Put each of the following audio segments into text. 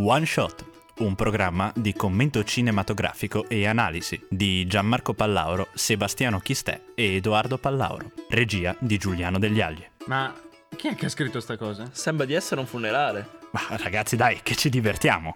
One Shot, un programma di commento cinematografico e analisi di Gianmarco Pallauro, Sebastiano Chistè e Edoardo Pallauro, regia di Giuliano Degli Agli. Ma chi è che ha scritto sta cosa? Sembra di essere un funerale. Ma ragazzi dai, che ci divertiamo!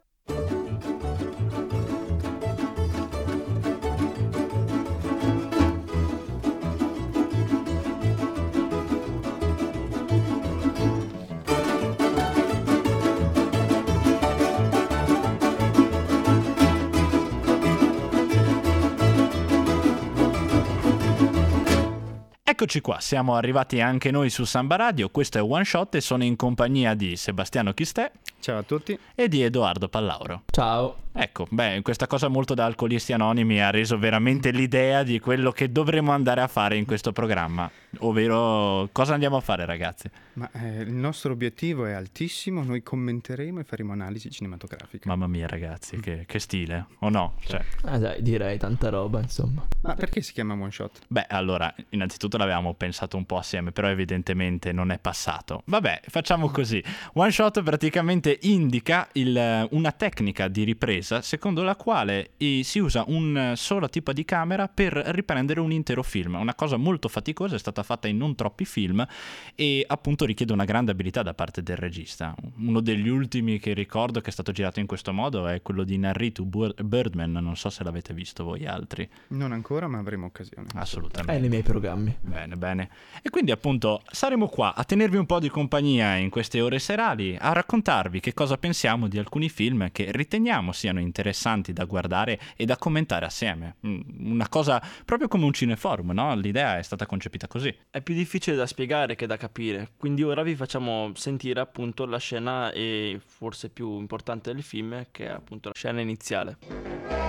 Eccoci qua, siamo arrivati anche noi su Samba Radio, questo è One Shot e sono in compagnia di Sebastiano Chistè Ciao a tutti. e di Edoardo Pallauro. Ciao. Ecco, beh, questa cosa molto da alcolisti anonimi ha reso veramente l'idea di quello che dovremmo andare a fare in questo programma, ovvero cosa andiamo a fare ragazzi? Ma eh, il nostro obiettivo è altissimo, noi commenteremo e faremo analisi cinematografica. Mamma mia ragazzi, che, che stile, o no? Cioè, Ah dai, direi tanta roba, insomma. Ma perché si chiama one shot? Beh, allora, innanzitutto l'avevamo pensato un po' assieme, però evidentemente non è passato. Vabbè, facciamo così. One shot praticamente indica il- una tecnica di ripresa secondo la quale si usa un solo tipo di camera per riprendere un intero film. Una cosa molto faticosa, è stata fatta in non troppi film e appunto richiede una grande abilità da parte del regista. Uno degli ultimi che ricordo che è stato girato in questo modo è quello di Narritu Birdman, non so se l'avete visto voi altri. Non ancora, ma avremo occasione. Assolutamente. È nei miei programmi. Bene, bene. E quindi appunto saremo qua a tenervi un po' di compagnia in queste ore serali, a raccontarvi che cosa pensiamo di alcuni film che riteniamo siano interessanti da guardare e da commentare assieme. Mm, Una cosa proprio come un cineforum, no? L'idea è stata concepita così. È più difficile da spiegare che da capire, quindi ora vi facciamo sentire appunto la scena e forse più importante del film, che è appunto la scena iniziale.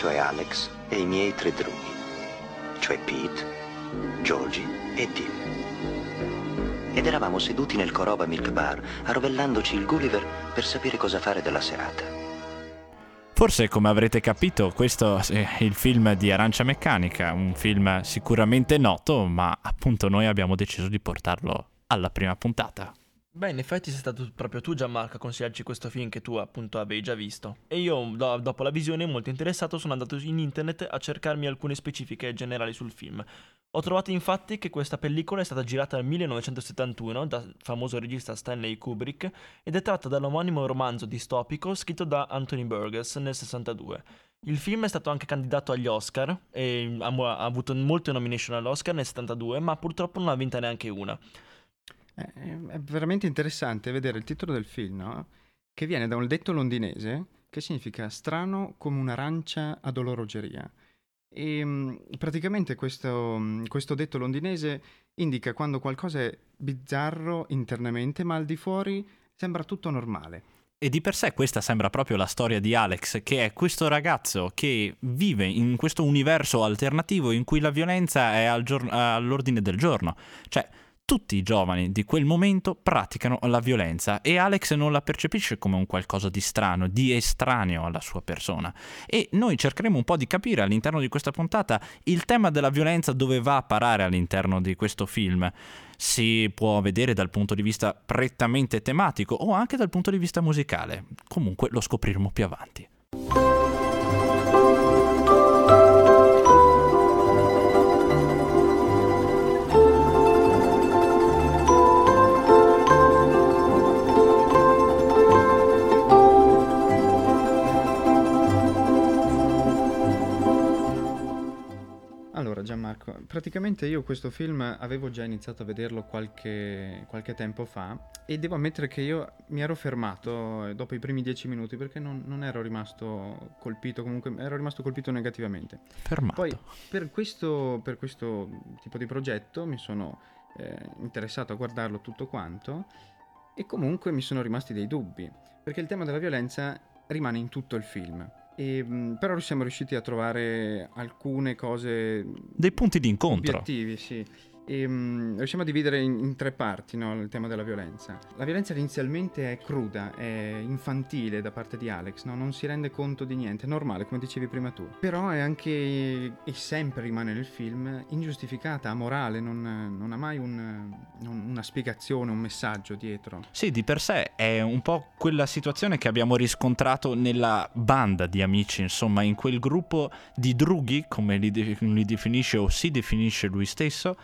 Cioè Alex e i miei tre drughi, cioè Pete, Georgie e Tim. Ed eravamo seduti nel Coroba Milk Bar, arrovellandoci il Gulliver per sapere cosa fare della serata. Forse, come avrete capito, questo è il film di Arancia Meccanica, un film sicuramente noto, ma appunto noi abbiamo deciso di portarlo alla prima puntata. Beh, in effetti sei stato proprio tu Gianmarco a consigliarci questo film che tu appunto avevi già visto. E io, do- dopo la visione, molto interessato, sono andato in internet a cercarmi alcune specifiche generali sul film. Ho trovato infatti che questa pellicola è stata girata nel 1971 dal famoso regista Stanley Kubrick ed è tratta dall'omonimo romanzo distopico scritto da Anthony Burgess nel 62. Il film è stato anche candidato agli Oscar e ha, ha avuto molte nomination all'Oscar nel 72, ma purtroppo non ha vinta neanche una. Eh, È veramente interessante vedere il titolo del film, no? Che viene da un detto londinese che significa strano come un'arancia ad orologeria. E mm, praticamente questo, mm, questo detto londinese indica quando qualcosa è bizzarro internamente, ma al di fuori sembra tutto normale. E di per sé questa sembra proprio la storia di Alex, che è questo ragazzo che vive in questo universo alternativo in cui la violenza è al giorno- all'ordine del giorno. Cioè, tutti i giovani di quel momento praticano la violenza e Alex non la percepisce come un qualcosa di strano, di estraneo alla sua persona. E noi cercheremo un po' di capire all'interno di questa puntata il tema della violenza dove va a parare all'interno di questo film. Si può vedere dal punto di vista prettamente tematico o anche dal punto di vista musicale. Comunque lo scopriremo più avanti. Praticamente io questo film avevo già iniziato a vederlo qualche, qualche tempo fa e devo ammettere che io mi ero fermato eh, dopo i primi dieci minuti perché non, non ero rimasto colpito, comunque ero rimasto colpito negativamente. Fermato. Poi per questo, per questo tipo di progetto mi sono eh, interessato a guardarlo tutto quanto e comunque mi sono rimasti dei dubbi perché il tema della violenza rimane in tutto il film. E, mh, però siamo riusciti a trovare alcune cose Dei punti di incontro. obiettivi, sì. E, um, riusciamo a dividere in, in tre parti no, il tema della violenza. La violenza inizialmente è cruda, è infantile da parte di Alex, no? non si rende conto di niente, è normale come dicevi prima tu, però è anche, e sempre rimane nel film, ingiustificata, amorale, non, non ha mai un, una spiegazione, un messaggio dietro. Sì, di per sé è un po' quella situazione che abbiamo riscontrato nella banda di amici, insomma, in quel gruppo di drughi, come li, de- li definisce o si definisce lui stesso,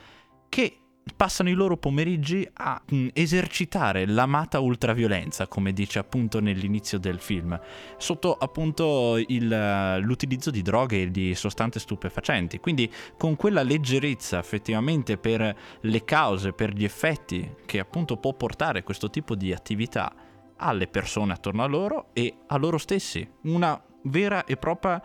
che passano i loro pomeriggi a mh, mm, esercitare l'amata ultraviolenza, come dice appunto nell'inizio del film, sotto appunto il, l'utilizzo di droghe e di sostanze stupefacenti. Quindi con quella leggerezza effettivamente per le cause, per gli effetti che appunto può portare questo tipo di attività alle persone attorno a loro e a loro stessi. Una vera e propria...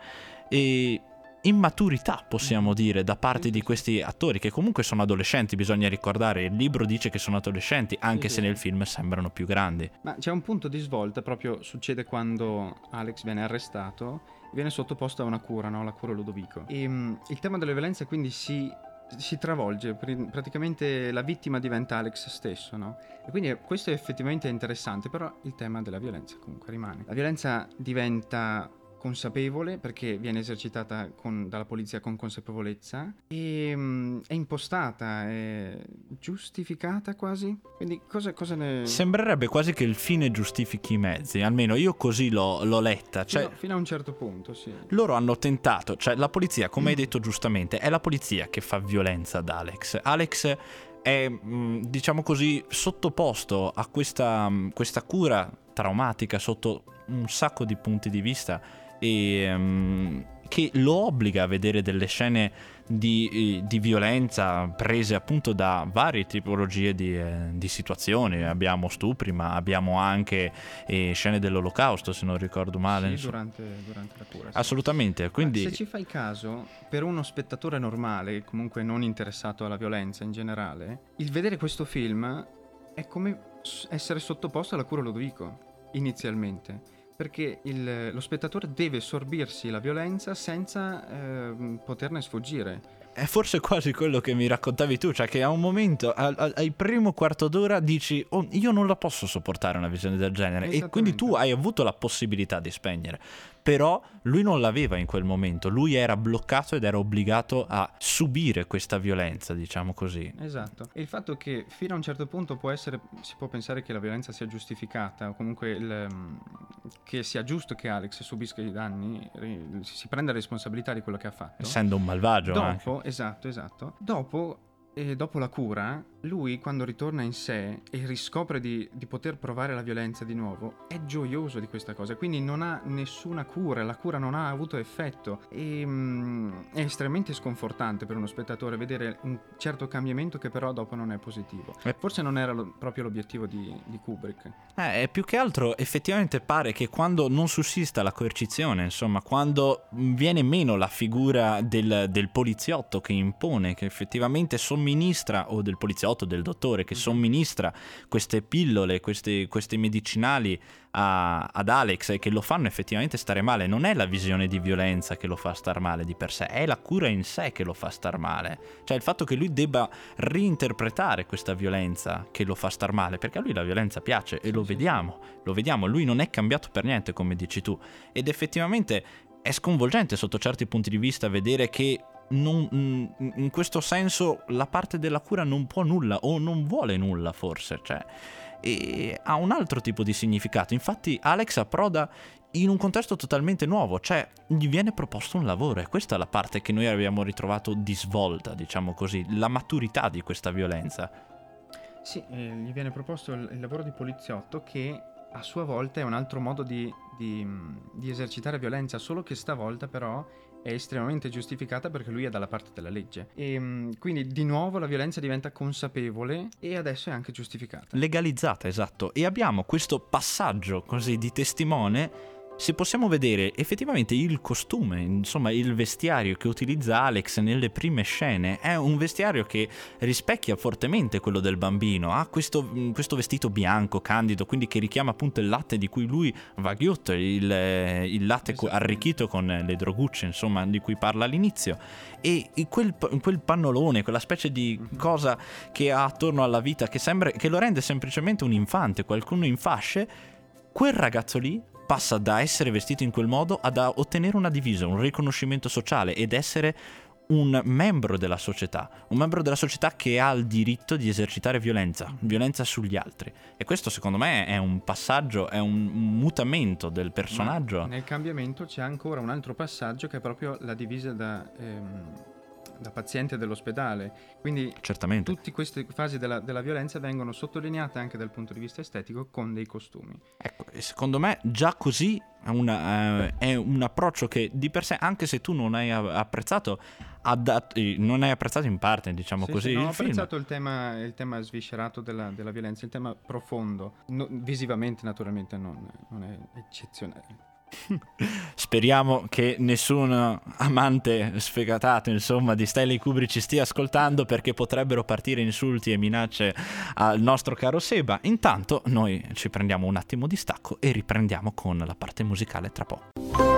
E immaturità, possiamo dire, da parte di questi attori, che comunque sono adolescenti, bisogna ricordare, il libro dice che sono adolescenti, anche sì, se sì. nel film sembrano più grandi. Ma c'è un punto di svolta, proprio succede quando Alex viene arrestato, viene sottoposto a una cura, no? la cura Ludovico. E um, il tema delle violenze quindi si si travolge, praticamente la vittima diventa Alex stesso, no? E quindi questo è effettivamente interessante, però il tema della violenza comunque rimane. La violenza diventa consapevole perché viene esercitata con, dalla polizia con consapevolezza e um, è impostata, è giustificata quasi. Quindi cosa, cosa, ne... Sembrerebbe quasi che il fine giustifichi i mezzi, almeno io così l'ho, l'ho letta. Cioè, fino, fino, a un certo punto, sì. Loro hanno tentato, cioè la polizia, come mm. hai detto giustamente, è la polizia che fa violenza ad Alex. Alex è, mm, diciamo così, sottoposto a questa, mm, questa cura traumatica sotto un sacco di punti di vista e, um, che lo obbliga a vedere delle scene di, di, violenza prese appunto da varie tipologie di, eh, di, situazioni. Abbiamo stupri, ma abbiamo anche eh, scene dell'olocausto, se non ricordo male. Sì, durante, durante, la cura. Sì. Assolutamente. Quindi... Ma se ci fai caso, per uno spettatore normale, comunque non interessato alla violenza in generale, il vedere questo film è come essere sottoposto alla cura Lodovico, inizialmente perché il, lo spettatore deve sorbirsi la violenza senza eh, poterne sfuggire. È forse quasi quello che mi raccontavi tu, cioè che a un momento, al, al, al primo quarto d'ora, dici oh, io non la posso sopportare una visione del genere e quindi tu hai avuto la possibilità di spegnere però lui non l'aveva in quel momento, lui era bloccato ed era obbligato a subire questa violenza, diciamo così. Esatto, e il fatto che fino a un certo punto può essere, si può pensare che la violenza sia giustificata o comunque il, mm, che sia giusto che Alex subisca i danni, si prenda responsabilità di quello che ha fatto. Essendo un malvagio. Dopo, anche. esatto, esatto. Dopo e dopo la cura, lui quando ritorna in sé e riscopre di, di, poter provare la violenza di nuovo, è gioioso di questa cosa, quindi non ha nessuna cura, la cura non ha avuto effetto e um, è estremamente sconfortante per uno spettatore vedere un certo cambiamento che però dopo non è positivo. Eh. Forse non era lo, proprio l'obiettivo di, di Kubrick. Eh, più che altro effettivamente pare che quando non sussista la coercizione, insomma, quando viene meno la figura del, del poliziotto che impone, che effettivamente sono somministra, o del poliziotto, del dottore, che mhm. somministra queste pillole, questi, questi medicinali a, ad Alex e che lo fanno effettivamente stare male, non è la visione di violenza che lo fa star male di per sé, è la cura in sé che lo fa star male. Cioè il fatto che lui debba reinterpretare questa violenza che lo fa star male, perché a lui la violenza piace e lo vediamo, lo vediamo, lui non è cambiato per niente come dici tu ed effettivamente è sconvolgente sotto certi punti di vista vedere che non, mm, in questo senso la parte della cura non può nulla o non vuole nulla forse, cioè, e ha un altro tipo di significato. Infatti Alex approda in un contesto totalmente nuovo, cioè gli viene proposto un lavoro e questa è la parte che noi abbiamo ritrovato di svolta, diciamo così, la maturità di questa violenza. Sì, eh, gli viene proposto il, lavoro di poliziotto che a sua volta è un altro modo di, di, di esercitare violenza, solo che stavolta però è estremamente giustificata perché lui è dalla parte della legge. E ehm, quindi di nuovo la violenza diventa consapevole e adesso è anche giustificata. Legalizzata, esatto. E abbiamo questo passaggio così di testimone se possiamo vedere effettivamente il costume, insomma il vestiario che utilizza Alex nelle prime scene, è un vestiario che rispecchia fortemente quello del bambino, ha questo, questo vestito bianco, candido, quindi che richiama appunto il latte di cui lui va ghiotto, il, il latte arricchito con le drogucce, insomma, di cui parla all'inizio. E quel, quel pannolone, quella specie di mhm. cosa che ha attorno alla vita, che, sembra, che lo rende semplicemente un infante, qualcuno in fasce, quel ragazzo lì passa da essere vestito in quel modo ad ottenere una divisa, un riconoscimento sociale ed essere un membro della società, un membro della società che ha il diritto di esercitare violenza, violenza sugli altri. E questo secondo me è un passaggio, è un mutamento del personaggio. Ma nel cambiamento c'è ancora un altro passaggio che è proprio la divisa da... Ehm da paziente dell'ospedale. Quindi Certamente. tutte queste fasi della, della, violenza vengono sottolineate anche dal punto di vista estetico con dei costumi. Ecco, secondo me già così è, una, uh, è un approccio che di per sé, anche se tu non hai apprezzato, dato, non hai apprezzato in parte, diciamo sì, così. Sì, non ho apprezzato il tema, il tema, sviscerato della, della, violenza, il tema profondo. No, visivamente, naturalmente, non, non è eccezionale. Speriamo che nessun amante sfegatato, insomma, di Stanley Kubrick ci stia ascoltando perché potrebbero partire insulti e minacce al nostro caro Seba. Intanto noi ci prendiamo un attimo di stacco e riprendiamo con la parte musicale tra poco.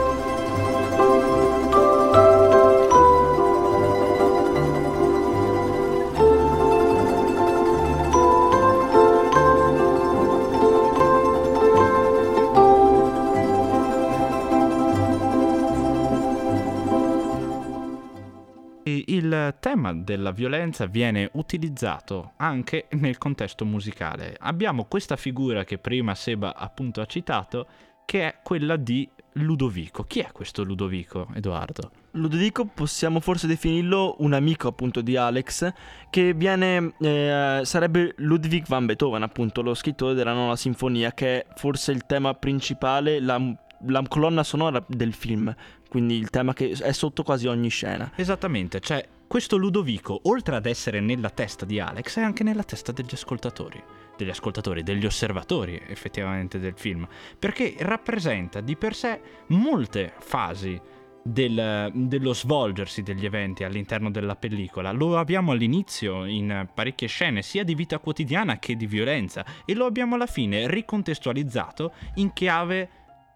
Il tema della violenza viene utilizzato anche nel contesto musicale. Abbiamo questa figura che prima Seba appunto ha citato, che è quella di Ludovico. Chi è questo Ludovico, Edoardo? Ludovico possiamo forse definirlo un amico appunto di Alex che viene eh, sarebbe Ludwig van Beethoven appunto lo scrittore della nona sinfonia che è forse il tema principale la, la colonna sonora del film quindi il tema che è sotto quasi ogni scena esattamente cioè questo Ludovico, oltre ad essere nella testa di Alex, è anche nella testa degli ascoltatori, degli ascoltatori, degli osservatori effettivamente del film, perché rappresenta di per sé molte fasi del, dello svolgersi degli eventi all'interno della pellicola. Lo abbiamo all'inizio in parecchie scene, sia di vita quotidiana che di violenza, e lo abbiamo alla fine ricontestualizzato in chiave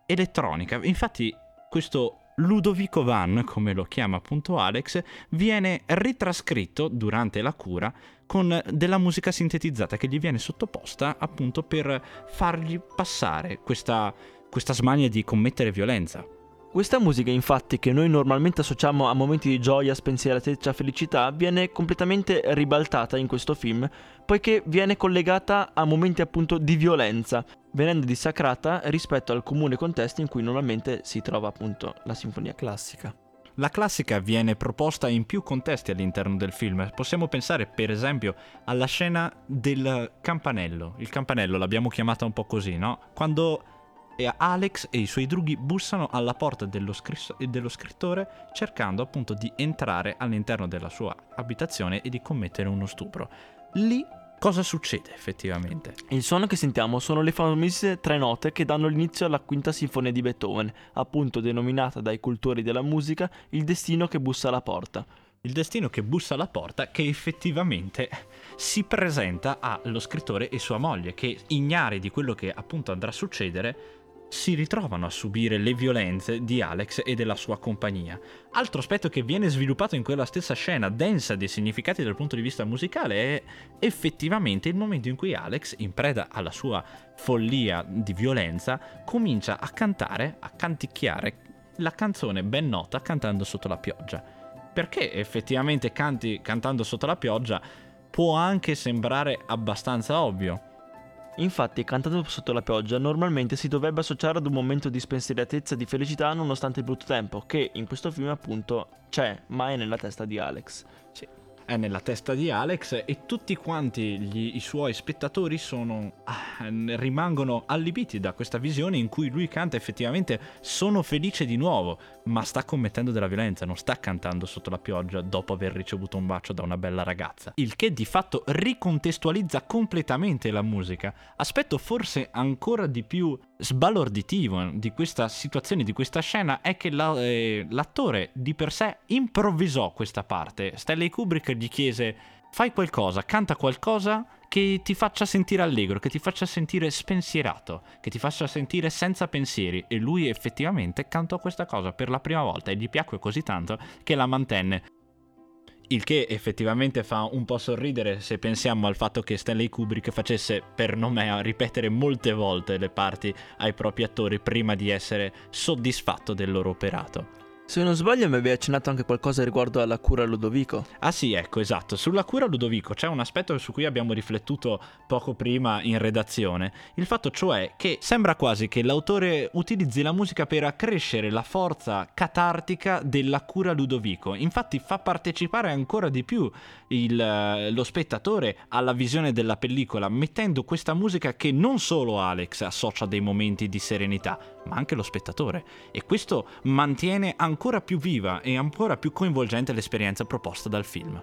elettronica. Infatti, questo Ludovico Van, come lo chiama appunto Alex, viene ritrascritto durante la cura con della musica sintetizzata che gli viene sottoposta appunto per fargli passare questa, questa smania di commettere violenza. Questa musica, infatti, che noi normalmente associamo a momenti di gioia, spensieratezza, felicità, viene completamente ribaltata in questo film, poiché viene collegata a momenti appunto di violenza, venendo dissacrata rispetto al comune contesto in cui normalmente si trova appunto la sinfonia classica. La classica viene proposta in più contesti all'interno del film. Possiamo pensare per esempio alla scena del campanello. Il campanello l'abbiamo chiamata un po' così, no? Quando e Alex e i suoi drughi bussano alla porta dello, scris- dello, scrittore cercando appunto di entrare all'interno della sua abitazione e di commettere uno stupro. Lì cosa succede effettivamente? Il suono che sentiamo sono le famose tre note che danno l'inizio alla quinta sinfonia di Beethoven, appunto denominata dai cultori della musica il destino che bussa alla porta il destino che bussa alla porta che effettivamente si presenta allo scrittore e sua moglie che ignari di quello che appunto andrà a succedere si ritrovano a subire le violenze di Alex e della sua compagnia. Altro aspetto che viene sviluppato in quella stessa scena, densa di significati dal punto di vista musicale, è effettivamente il momento in cui Alex, in preda alla sua follia di violenza, comincia a cantare, a canticchiare la canzone ben nota Cantando sotto la pioggia. Perché effettivamente canti cantando sotto la pioggia può anche sembrare abbastanza ovvio Infatti, cantando sotto la pioggia normalmente si dovrebbe associare ad un momento di spensieratezza e di felicità nonostante il brutto tempo, che in questo film appunto c'è, ma è nella testa di Alex. Sì. È nella testa di Alex e tutti quanti gli, i suoi spettatori sono, ah, rimangono allibiti da questa visione in cui lui canta effettivamente sono felice di nuovo, ma sta commettendo della violenza, non sta cantando sotto la pioggia dopo aver ricevuto un bacio da una bella ragazza. Il che di fatto ricontestualizza completamente la musica, aspetto forse ancora di più sbalorditivo di questa situazione, di questa scena, è che la, eh, l'attore di per sé improvvisò questa parte. Stanley Kubrick gli chiese fai qualcosa, canta qualcosa che ti faccia sentire allegro, che ti faccia sentire spensierato, che ti faccia sentire senza pensieri. E lui effettivamente cantò questa cosa per la prima volta e gli piacque così tanto che la mantenne. Il che effettivamente fa un po' sorridere se pensiamo al fatto che Stanley Kubrick facesse per nome a ripetere molte volte le parti ai propri attori prima di essere soddisfatto del loro operato. Se non sbaglio mi avevi accennato anche qualcosa riguardo alla cura Ludovico. Ah sì, ecco, esatto. Sulla cura Ludovico c'è un aspetto su cui abbiamo riflettuto poco prima in redazione. Il fatto cioè che sembra quasi che l'autore utilizzi la musica per accrescere la forza catartica della cura Ludovico. Infatti fa partecipare ancora di più il, lo spettatore alla visione della pellicola, mettendo questa musica che non solo Alex associa dei momenti di serenità, ma anche lo spettatore. E questo mantiene ancora più viva e ancora più coinvolgente l'esperienza proposta dal film.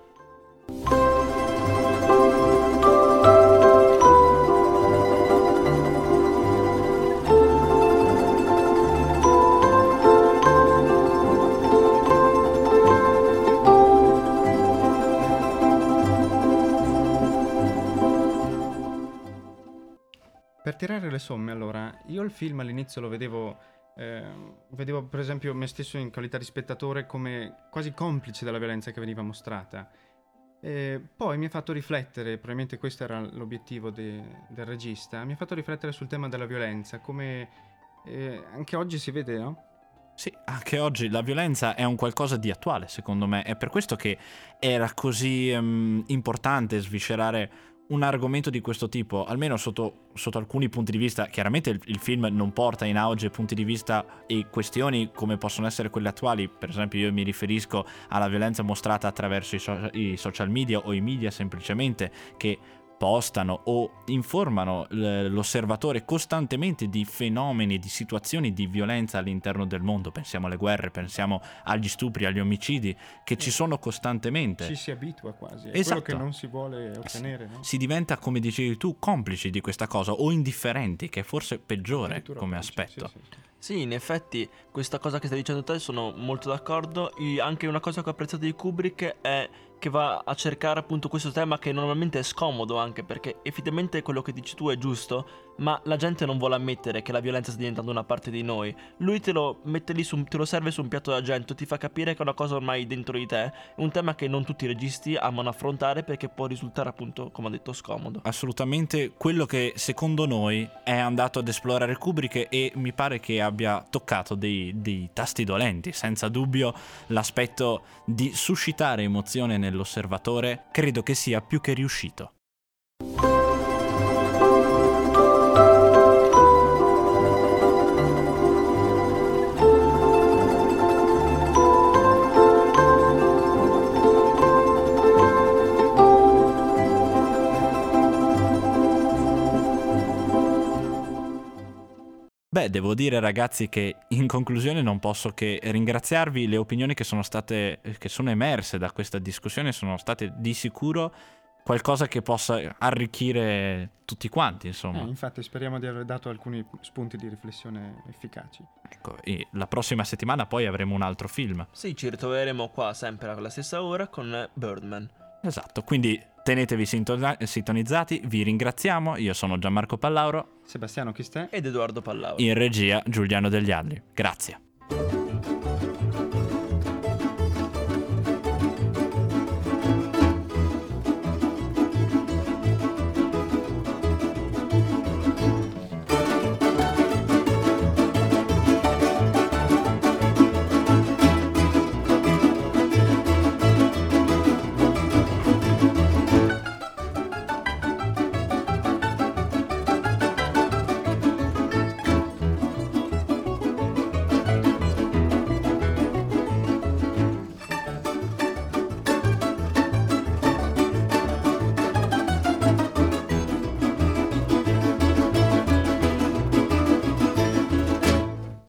Per tirare le somme, allora, io il film all'inizio lo vedevo, eh, vedevo per esempio me stesso in qualità di spettatore come quasi complice della violenza che veniva mostrata. E poi mi ha fatto riflettere, probabilmente questo era l'obiettivo de, del regista, mi ha fatto riflettere sul tema della violenza, come eh, anche oggi si vede, no? Sì, anche oggi la violenza è un qualcosa di attuale, secondo me. È per questo che era così um, importante sviscerare un argomento di questo tipo, almeno sotto, sotto alcuni punti di vista, chiaramente il, il, film non porta in auge punti di vista e questioni come possono essere quelle attuali, per esempio io mi riferisco alla violenza mostrata attraverso i, so- i social media o i media semplicemente, che postano o informano l'osservatore costantemente di fenomeni, di situazioni di violenza all'interno del mondo. Pensiamo alle guerre, pensiamo agli stupri, agli omicidi che ci sono costantemente. Ci si abitua quasi, è esatto. quello che non si vuole ottenere. No? Si diventa, come dicevi tu, complici di questa cosa o indifferenti, che è forse peggiore come aspetto. Sì, sì, sì. Sì, in effetti questa cosa che stai dicendo te sono molto d'accordo. E anche una cosa che ho apprezzato di Kubrick è che va a cercare appunto questo tema che normalmente è scomodo anche perché effettivamente quello che dici tu è giusto, ma la gente non vuole ammettere che la violenza sta diventando una parte di noi. Lui te lo mette lì, su, te lo serve su un piatto d'argento, ti fa capire che è una cosa ormai dentro di te, un tema che non tutti i registi amano affrontare perché può risultare appunto, come ho detto, scomodo. Assolutamente quello che secondo noi è andato ad esplorare Kubrick e mi pare che abbia toccato dei, dei tasti dolenti, senza dubbio l'aspetto di suscitare emozione nell'osservatore credo che sia più che riuscito. Beh, devo dire ragazzi che in conclusione non posso che ringraziarvi, le opinioni che sono state, che sono emerse da questa discussione sono state di sicuro qualcosa che possa arricchire tutti quanti, insomma. Eh, infatti speriamo di aver dato alcuni spunti di riflessione efficaci. Ecco, e la prossima settimana poi avremo un altro film. Sì, ci ritroveremo qua sempre alla stessa ora con Birdman. Esatto, quindi Tenetevi sintonizzati, vi ringraziamo. Io sono Gianmarco Pallauro, Sebastiano Chistè ed Edoardo Pallauro. In regia Giuliano Degli Alli. Grazie.